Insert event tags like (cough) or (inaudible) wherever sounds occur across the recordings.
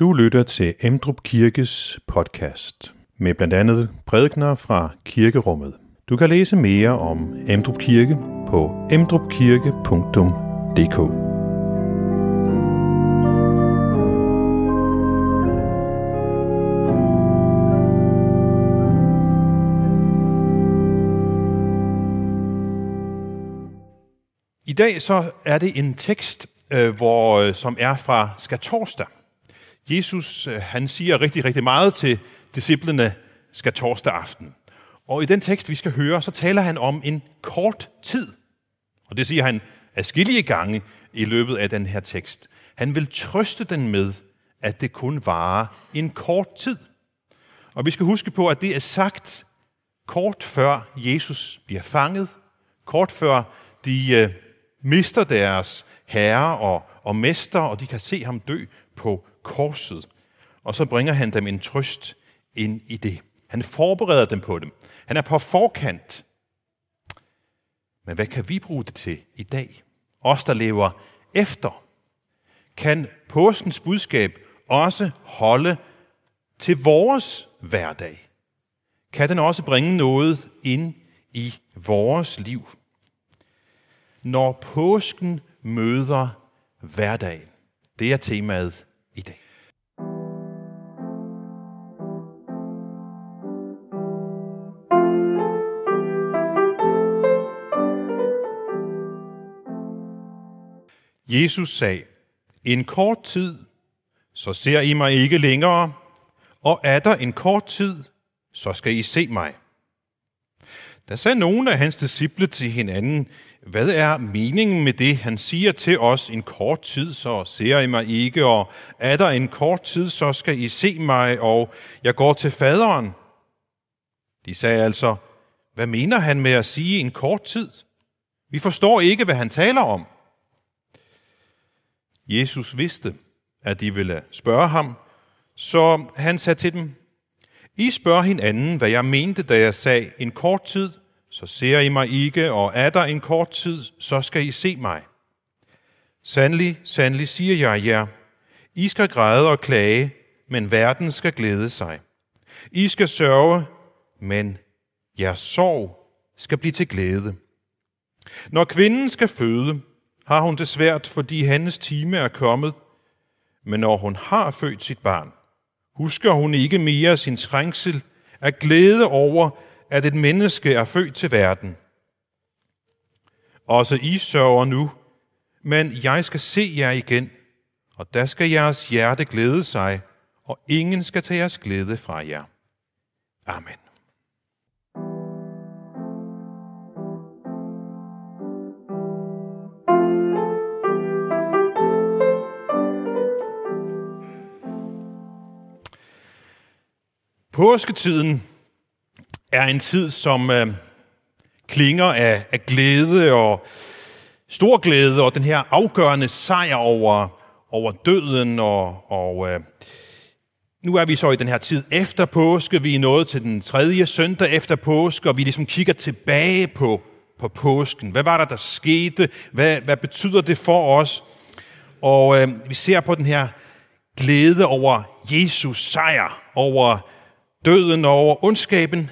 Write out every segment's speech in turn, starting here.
Du lytter til Emdrup Kirkes podcast med blandt andet prædikner fra kirkerummet. Du kan læse mere om Emdrup Kirke på emdrupkirke.dk. I dag så er det en tekst, øh, hvor, øh, som er fra skatorsdag. Jesus øh, han siger rigtig, rigtig meget til disciplene skal torsdag aften. Og i den tekst, vi skal høre, så taler han om en kort tid. Og det siger han afskillige gange i løbet af den her tekst. Han vil trøste den med, at det kun varer en kort tid. Og vi skal huske på, at det er sagt kort før Jesus bliver fanget, kort før de øh, mister deres herre og, og mester, og de kan se ham dø på korset. Og så bringer han dem en trøst ind i det. Han forbereder dem på dem. Han er på forkant. Men hvad kan vi bruge det til i dag? Os, der lever efter. Kan påskens budskab også holde til vores hverdag? Kan den også bringe noget ind i vores liv? Når påsken møder hverdagen. Det er temaet i dag. Jesus sagde, en kort tid, så ser I mig ikke længere, og er der en kort tid, så skal I se mig. Der sagde nogle af hans disciple til hinanden, hvad er meningen med det, han siger til os, en kort tid, så ser I mig ikke, og er der en kort tid, så skal I se mig, og jeg går til faderen. De sagde altså, hvad mener han med at sige en kort tid? Vi forstår ikke, hvad han taler om. Jesus vidste, at de ville spørge ham, så han sagde til dem, i spørger hinanden, hvad jeg mente, da jeg sagde en kort tid, så ser I mig ikke, og er der en kort tid, så skal I se mig. Sandelig, sandelig siger jeg jer, I skal græde og klage, men verden skal glæde sig. I skal sørge, men jeres sorg skal blive til glæde. Når kvinden skal føde, har hun det svært, fordi hendes time er kommet. Men når hun har født sit barn, husker hun ikke mere sin trængsel af glæde over, at et menneske er født til verden. Også I sørger nu, men jeg skal se jer igen, og der skal jeres hjerte glæde sig, og ingen skal tage jeres glæde fra jer. Amen. Påsketiden er en tid, som øh, klinger af, af glæde og stor glæde, og den her afgørende sejr over, over døden. Og, og øh, nu er vi så i den her tid efter påske. Vi er nået til den tredje søndag efter påske, og vi ligesom kigger tilbage på, på påsken. Hvad var der, der skete? Hvad, hvad betyder det for os? Og øh, vi ser på den her glæde over Jesus sejr, over døden og over ondskaben.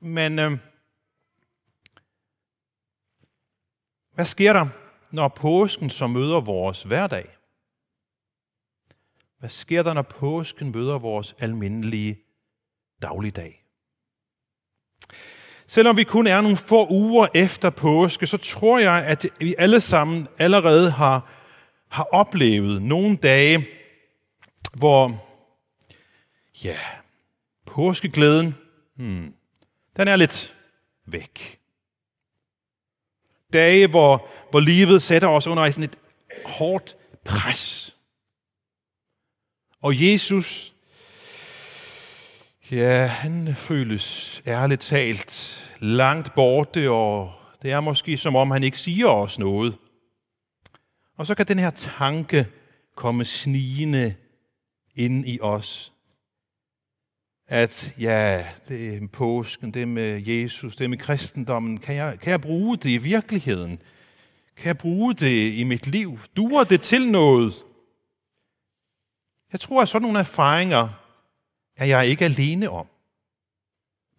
Men øh, hvad sker der, når påsken så møder vores hverdag? Hvad sker der, når påsken møder vores almindelige dagligdag? Selvom vi kun er nogle få uger efter påske, så tror jeg, at vi alle sammen allerede har, har oplevet nogle dage, hvor ja, påskeglæden, hmm, den er lidt væk. Dage, hvor, hvor livet sætter os under sådan et hårdt pres. Og Jesus, ja, han føles ærligt talt langt borte, og det er måske som om, han ikke siger os noget. Og så kan den her tanke komme snigende ind i os at ja, det er påsken, det er med Jesus, det er med kristendommen. Kan jeg, kan jeg bruge det i virkeligheden? Kan jeg bruge det i mit liv? Duer det til noget? Jeg tror, at sådan nogle erfaringer er jeg ikke alene om.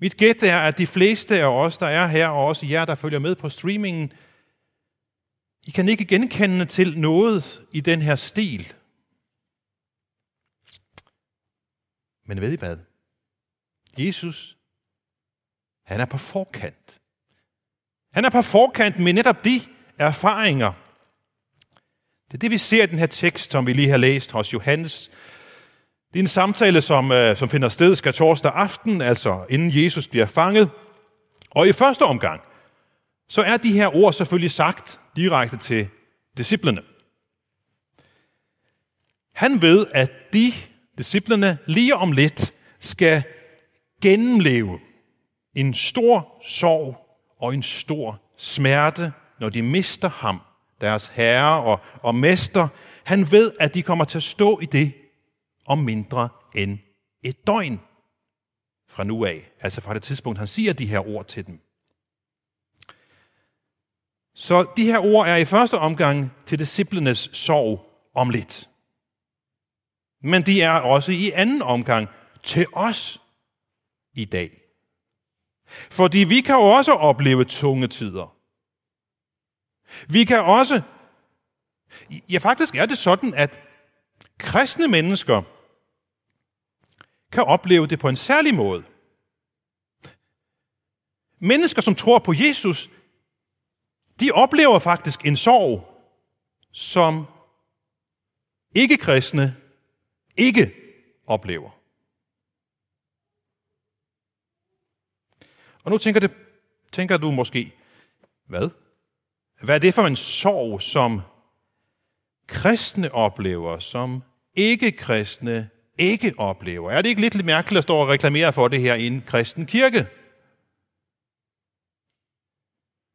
Mit gæt er, at de fleste af os, der er her, og også jer, der følger med på streamingen, I kan ikke genkende til noget i den her stil. Men ved I hvad? Jesus, han er på forkant. Han er på forkant med netop de erfaringer. Det er det, vi ser i den her tekst, som vi lige har læst hos Johannes. Det er en samtale, som, øh, som finder sted skal torsdag aften, altså inden Jesus bliver fanget. Og i første omgang, så er de her ord selvfølgelig sagt direkte til disciplene. Han ved, at de disciplene lige om lidt skal gennemleve en stor sorg og en stor smerte, når de mister ham, deres herre og, og mester. Han ved, at de kommer til at stå i det om mindre end et døgn fra nu af, altså fra det tidspunkt, han siger de her ord til dem. Så de her ord er i første omgang til disciplenes sorg om lidt. Men de er også i anden omgang til os i dag. Fordi vi kan også opleve tunge tider. Vi kan også... Ja, faktisk er det sådan, at kristne mennesker kan opleve det på en særlig måde. Mennesker, som tror på Jesus, de oplever faktisk en sorg, som ikke-kristne ikke oplever. Og nu tænker, det, tænker du måske, hvad? Hvad er det for en sorg, som kristne oplever, som ikke-kristne ikke oplever? Er det ikke lidt mærkeligt at stå og reklamere for det her i en kristen kirke?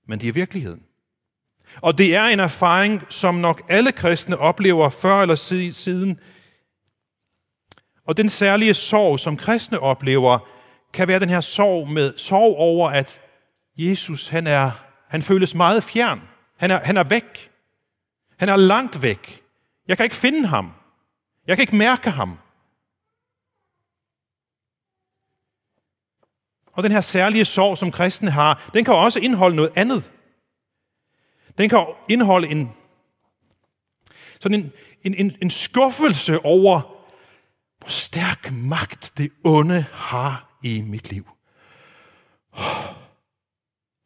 Men det er virkeligheden. Og det er en erfaring, som nok alle kristne oplever før eller siden. Og den særlige sorg, som kristne oplever, kan være den her sorg med sorg over, at Jesus han er, han føles meget fjern. Han er, han er væk. Han er langt væk. Jeg kan ikke finde ham. Jeg kan ikke mærke ham. Og den her særlige sorg, som kristne har, den kan også indeholde noget andet. Den kan indeholde en, sådan en, en, en, en skuffelse over, hvor stærk magt det onde har i mit liv. Oh,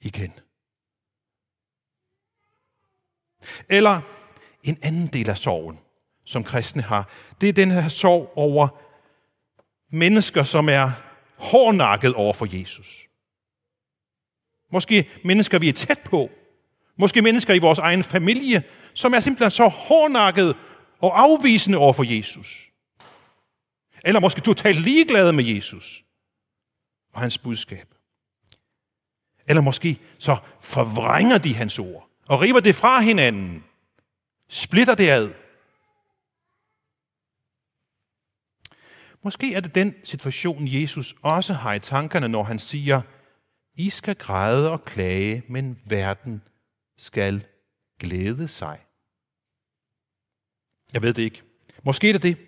(sighs) igen. Eller en anden del af sorgen, som kristne har, det er den her sorg over mennesker, som er hårdnakket over for Jesus. Måske mennesker, vi er tæt på. Måske mennesker i vores egen familie, som er simpelthen så hårdnakket og afvisende over for Jesus. Eller måske totalt ligeglade med Jesus og hans budskab. Eller måske så forvrænger de hans ord og river det fra hinanden, splitter det ad. Måske er det den situation, Jesus også har i tankerne, når han siger, I skal græde og klage, men verden skal glæde sig. Jeg ved det ikke. Måske er det det.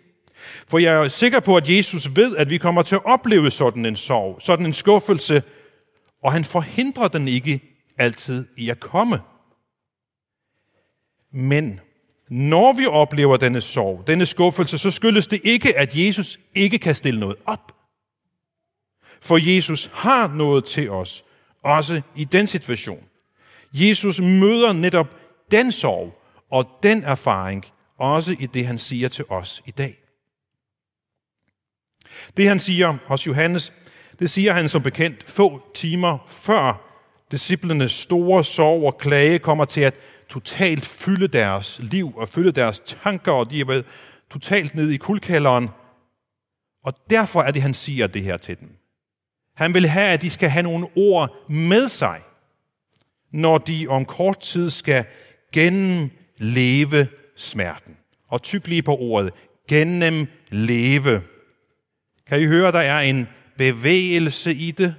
For jeg er sikker på, at Jesus ved, at vi kommer til at opleve sådan en sorg, sådan en skuffelse, og han forhindrer den ikke altid i at komme. Men når vi oplever denne sorg, denne skuffelse, så skyldes det ikke, at Jesus ikke kan stille noget op. For Jesus har noget til os, også i den situation. Jesus møder netop den sorg og den erfaring, også i det, han siger til os i dag. Det han siger hos Johannes, det siger han som bekendt få timer før disciplenes store sorg og klage kommer til at totalt fylde deres liv og fylde deres tanker, og de er vel totalt nede i kuldkælderen. Og derfor er det, han siger det her til dem. Han vil have, at de skal have nogle ord med sig, når de om kort tid skal gennemleve smerten. Og tyk lige på ordet, gennemleve. Kan I høre, der er en bevægelse i det,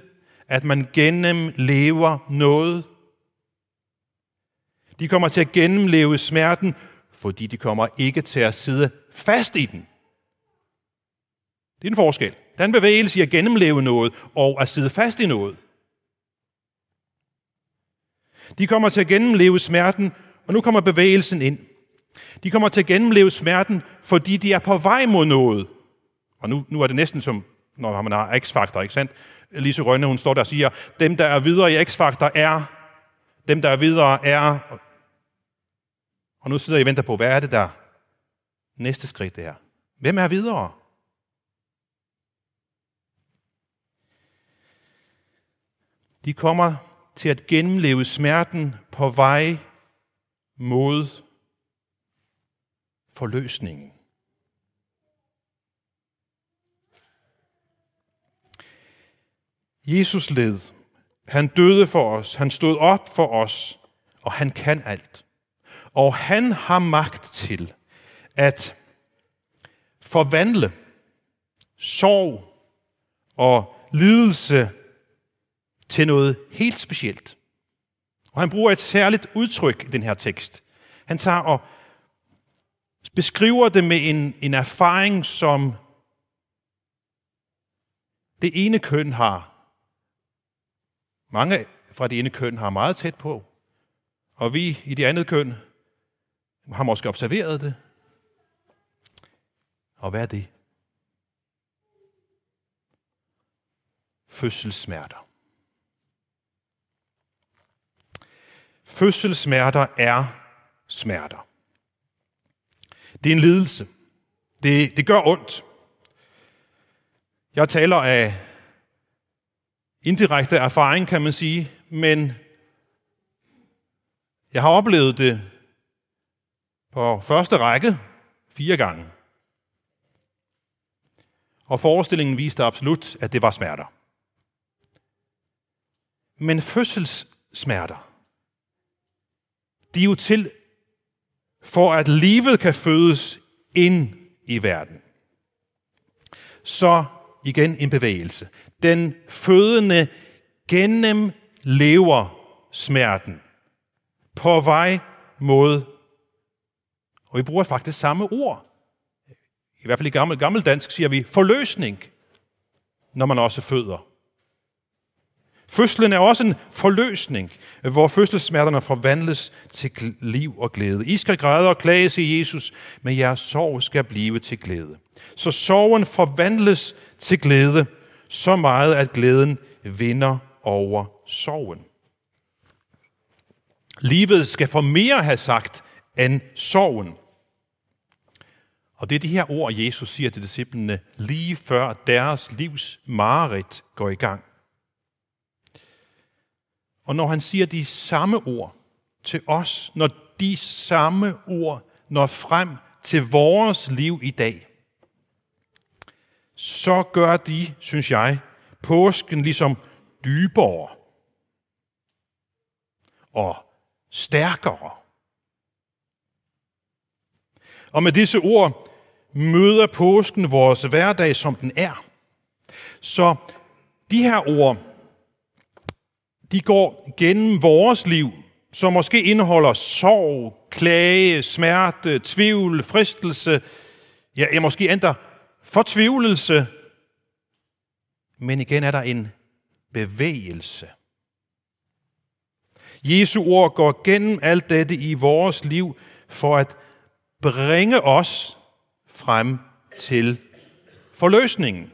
at man gennemlever noget. De kommer til at gennemleve smerten, fordi de kommer ikke til at sidde fast i den. Det er en forskel. Der er en bevægelse i at gennemleve noget og at sidde fast i noget. De kommer til at gennemleve smerten, og nu kommer bevægelsen ind. De kommer til at gennemleve smerten, fordi de er på vej mod noget. Og nu, nu er det næsten som, når man har X-faktor, ikke sandt? Lise Rønne, hun står der og siger, dem, der er videre i X-faktor, er, dem, der er videre, er. Og nu sidder jeg og venter på, hvad er det der næste skridt er? Hvem er videre? De kommer til at gennemleve smerten på vej mod forløsningen. Jesus led. Han døde for os. Han stod op for os. Og han kan alt. Og han har magt til at forvandle sorg og lidelse til noget helt specielt. Og han bruger et særligt udtryk i den her tekst. Han tager og beskriver det med en, en erfaring, som det ene køn har. Mange fra det ene køn har meget tæt på, og vi i det andet køn har måske observeret det. Og hvad er det? Fødselssmerter. Fødselssmerter er smerter. Det er en lidelse. Det, det gør ondt. Jeg taler af indirekte erfaring, kan man sige, men jeg har oplevet det på første række fire gange. Og forestillingen viste absolut, at det var smerter. Men fødselssmerter, de er jo til for at livet kan fødes ind i verden. Så igen en bevægelse. Den fødende gennemlever smerten på vej mod, og vi bruger faktisk samme ord. I hvert fald i gammel, gammel dansk siger vi forløsning, når man også føder. Fødslen er også en forløsning, hvor fødselssmerterne forvandles til liv og glæde. I skal græde og klage, siger Jesus, men jeres sorg skal blive til glæde. Så sorgen forvandles til glæde, så meget at glæden vinder over sorgen. Livet skal for mere have sagt end sorgen. Og det er de her ord, Jesus siger til disciplene lige før deres livs mareridt går i gang. Og når han siger de samme ord til os, når de samme ord når frem til vores liv i dag, så gør de, synes jeg, påsken ligesom dybere og stærkere. Og med disse ord møder påsken vores hverdag, som den er. Så de her ord, de går gennem vores liv, som måske indeholder sorg, klage, smerte, tvivl, fristelse, ja, ja måske endda fortvivlelse. Men igen er der en bevægelse. Jesu ord går gennem alt dette i vores liv for at bringe os frem til forløsningen.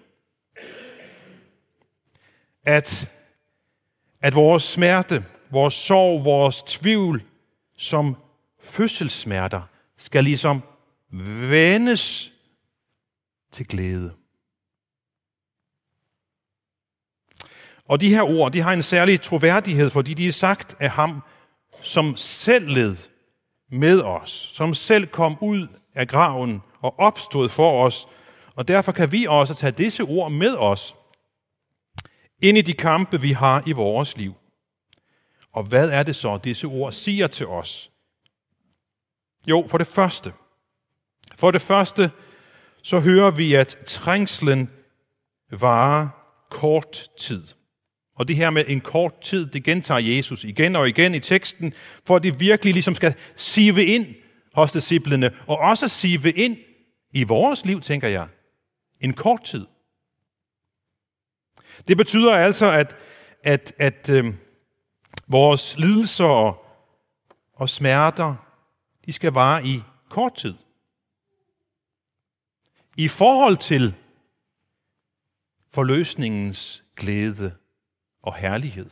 At at vores smerte, vores sorg, vores tvivl som fødselssmerter skal ligesom vendes til glæde. Og de her ord, de har en særlig troværdighed, fordi de er sagt af ham, som selv led med os, som selv kom ud af graven og opstod for os, og derfor kan vi også tage disse ord med os ind i de kampe, vi har i vores liv. Og hvad er det så, disse ord siger til os? Jo, for det første. For det første, så hører vi, at trængslen varer kort tid. Og det her med en kort tid, det gentager Jesus igen og igen i teksten, for at det virkelig ligesom skal sive ind hos disciplene, og også sive ind i vores liv, tænker jeg. En kort tid. Det betyder altså, at, at, at øh, vores lidelser og, og smerter, de skal vare i kort tid. I forhold til forløsningens glæde og herlighed.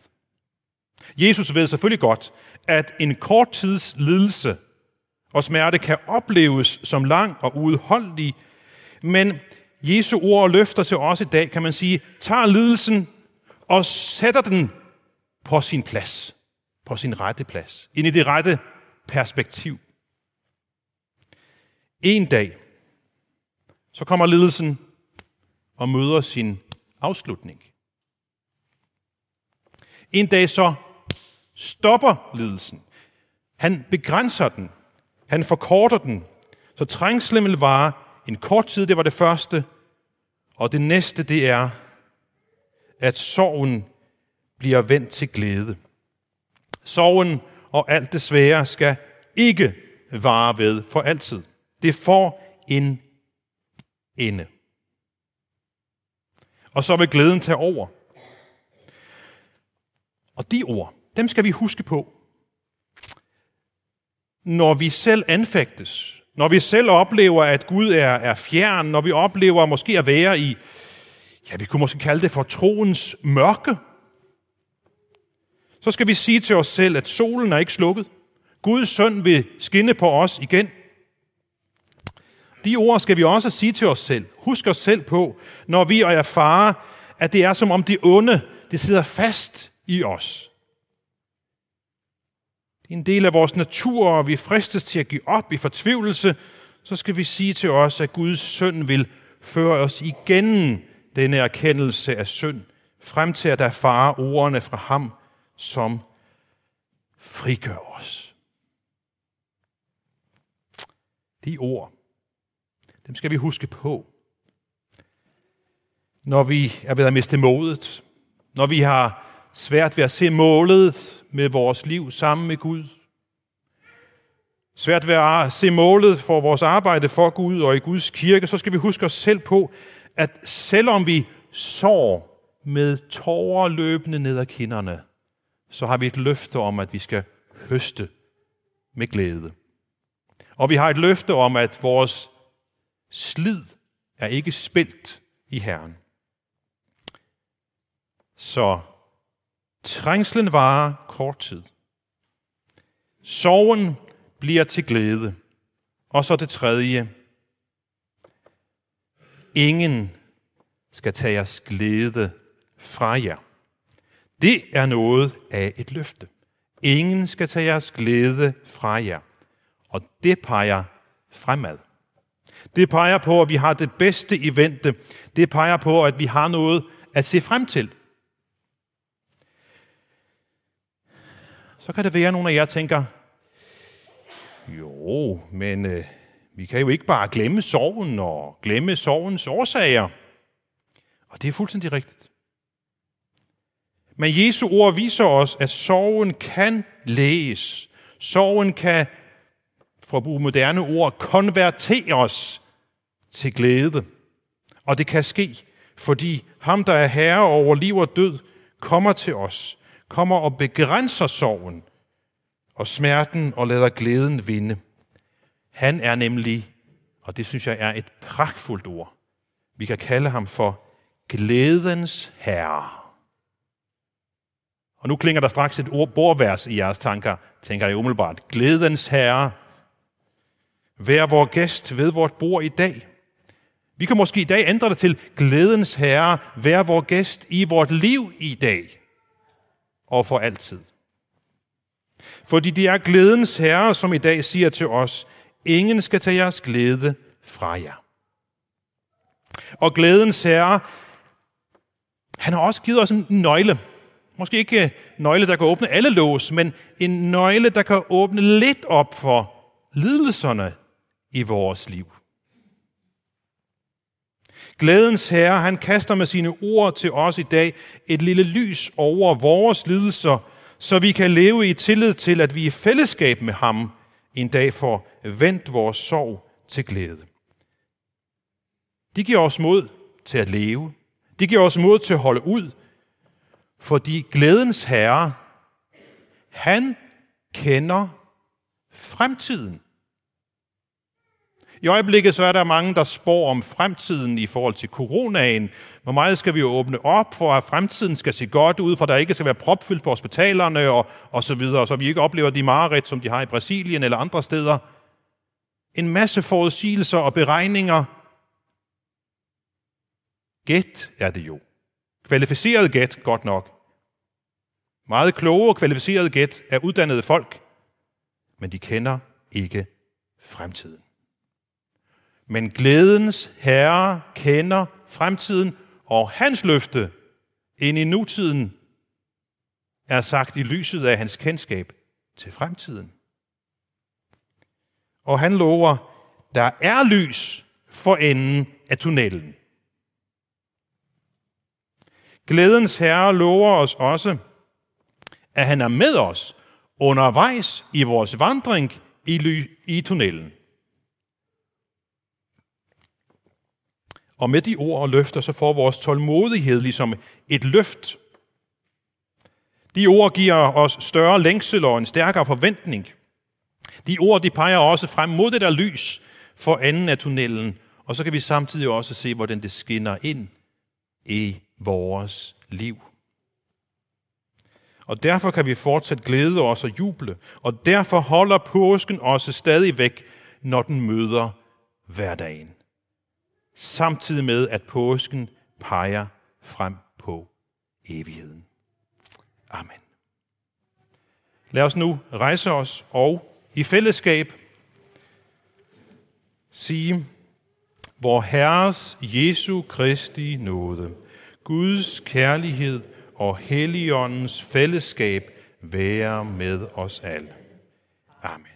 Jesus ved selvfølgelig godt, at en kort tids lidelse og smerte kan opleves som lang og uudholdelig, men Jesu ord og løfter til os i dag, kan man sige, tager lidelsen og sætter den på sin plads, på sin rette plads, ind i det rette perspektiv. En dag, så kommer lidelsen og møder sin afslutning. En dag så stopper lidelsen. Han begrænser den. Han forkorter den. Så trængslen vil vare en kort tid, det var det første. Og det næste, det er, at sorgen bliver vendt til glæde. Sorgen og alt det svære skal ikke vare ved for altid. Det får en ende. Og så vil glæden tage over. Og de ord, dem skal vi huske på. Når vi selv anfægtes, når vi selv oplever, at Gud er, er fjern, når vi oplever måske at være i, ja, vi kunne måske kalde det for troens mørke, så skal vi sige til os selv, at solen er ikke slukket. Guds søn vil skinne på os igen. De ord skal vi også sige til os selv. Husk os selv på, når vi erfarer, at det er som om det onde, det sidder fast i os. Det er en del af vores natur, og vi fristes til at give op i fortvivlelse, så skal vi sige til os, at Guds søn vil føre os igennem denne erkendelse af synd, frem til at erfare ordene fra ham, som frigør os. De ord, dem skal vi huske på, når vi er ved at miste modet, når vi har svært ved at se målet med vores liv sammen med Gud, svært ved at se målet for vores arbejde for Gud og i Guds kirke, så skal vi huske os selv på, at selvom vi sår med tårer løbende ned ad kinderne, så har vi et løfte om, at vi skal høste med glæde. Og vi har et løfte om, at vores slid er ikke spildt i Herren. Så trængslen varer kort tid. Sorgen bliver til glæde. Og så det tredje. Ingen skal tage jeres glæde fra jer. Det er noget af et løfte. Ingen skal tage jeres glæde fra jer. Og det peger fremad. Det peger på, at vi har det bedste i vente. Det peger på, at vi har noget at se frem til. Så kan det være, at nogle af jer tænker, jo, men øh, vi kan jo ikke bare glemme sorgen og glemme sorgens årsager. Og det er fuldstændig rigtigt. Men Jesu ord viser os, at sorgen kan læges. Sorgen kan, for at bruge moderne ord, konverteres til glæde. Og det kan ske, fordi ham, der er herre over liv og død, kommer til os, kommer og begrænser sorgen og smerten og lader glæden vinde. Han er nemlig, og det synes jeg er et pragtfuldt ord, vi kan kalde ham for glædens herre. Og nu klinger der straks et ord, bordvers i jeres tanker, tænker jeg umiddelbart. Glædens herre. Vær vor gæst ved vort bord i dag. Vi kan måske i dag ændre det til glædens herre, vær vor gæst i vort liv i dag og for altid. Fordi det er glædens herre, som i dag siger til os, ingen skal tage jeres glæde fra jer. Og glædens herre, han har også givet os en nøgle. Måske ikke en nøgle, der kan åbne alle lås, men en nøgle, der kan åbne lidt op for lidelserne i vores liv. Glædens Herre, han kaster med sine ord til os i dag et lille lys over vores lidelser, så vi kan leve i tillid til, at vi i fællesskab med ham en dag får vendt vores sorg til glæde. De giver os mod til at leve. Det giver os mod til at holde ud, fordi glædens herre, han kender fremtiden. I øjeblikket så er der mange, der spår om fremtiden i forhold til coronaen. Hvor meget skal vi åbne op for, at fremtiden skal se godt ud, for der ikke skal være propfyldt på hospitalerne og, og så videre, så vi ikke oplever de mareridt, som de har i Brasilien eller andre steder. En masse forudsigelser og beregninger. Gæt er det jo. Kvalificeret gæt, godt nok. Meget kloge og kvalificerede gæt er uddannede folk, men de kender ikke fremtiden. Men glædens herre kender fremtiden, og hans løfte ind i nutiden er sagt i lyset af hans kendskab til fremtiden. Og han lover, der er lys for enden af tunnelen. Glædens herre lover os også, at han er med os undervejs i vores vandring i, ly- i tunnelen. Og med de ord og løfter, så får vores tålmodighed ligesom et løft. De ord giver os større længsel og en stærkere forventning. De ord, de peger også frem mod det der lys for enden af tunnelen. Og så kan vi samtidig også se, hvordan det skinner ind i vores liv. Og derfor kan vi fortsat glæde os og juble. Og derfor holder påsken også stadig væk, når den møder hverdagen samtidig med, at påsken peger frem på evigheden. Amen. Lad os nu rejse os og i fællesskab sige, hvor Herres Jesu Kristi nåde, Guds kærlighed og Helligåndens fællesskab være med os alle. Amen.